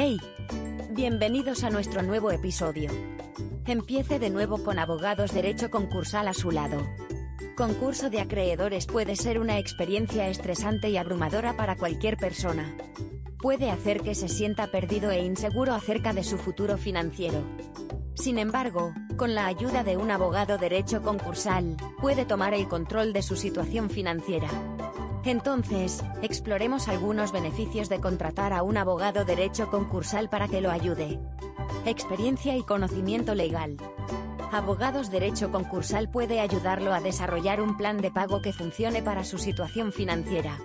¡Hey! Bienvenidos a nuestro nuevo episodio. Empiece de nuevo con Abogados Derecho Concursal a su lado. Concurso de acreedores puede ser una experiencia estresante y abrumadora para cualquier persona. Puede hacer que se sienta perdido e inseguro acerca de su futuro financiero. Sin embargo, con la ayuda de un abogado derecho concursal, puede tomar el control de su situación financiera. Entonces, exploremos algunos beneficios de contratar a un abogado derecho concursal para que lo ayude. Experiencia y conocimiento legal. Abogados Derecho Concursal puede ayudarlo a desarrollar un plan de pago que funcione para su situación financiera.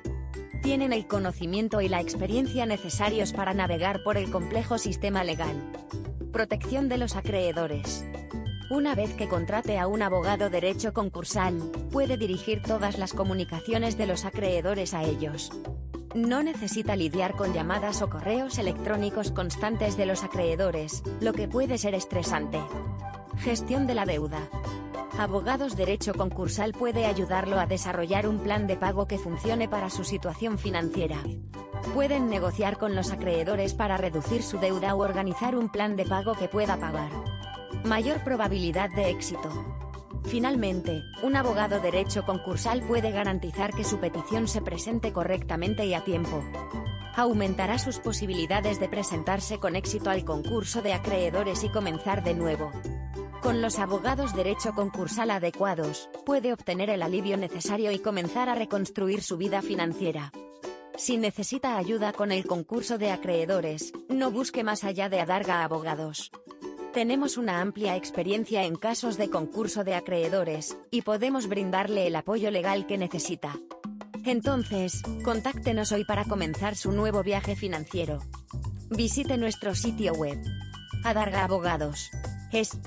Tienen el conocimiento y la experiencia necesarios para navegar por el complejo sistema legal. Protección de los acreedores. Una vez que contrate a un abogado derecho concursal, puede dirigir todas las comunicaciones de los acreedores a ellos. No necesita lidiar con llamadas o correos electrónicos constantes de los acreedores, lo que puede ser estresante. Gestión de la deuda. Abogados Derecho Concursal puede ayudarlo a desarrollar un plan de pago que funcione para su situación financiera. Pueden negociar con los acreedores para reducir su deuda o organizar un plan de pago que pueda pagar. Mayor probabilidad de éxito. Finalmente, un abogado derecho concursal puede garantizar que su petición se presente correctamente y a tiempo. Aumentará sus posibilidades de presentarse con éxito al concurso de acreedores y comenzar de nuevo. Con los abogados derecho concursal adecuados, puede obtener el alivio necesario y comenzar a reconstruir su vida financiera. Si necesita ayuda con el concurso de acreedores, no busque más allá de Adarga Abogados. Tenemos una amplia experiencia en casos de concurso de acreedores, y podemos brindarle el apoyo legal que necesita. Entonces, contáctenos hoy para comenzar su nuevo viaje financiero. Visite nuestro sitio web. Adarga Abogados. Es.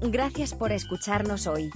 Gracias por escucharnos hoy.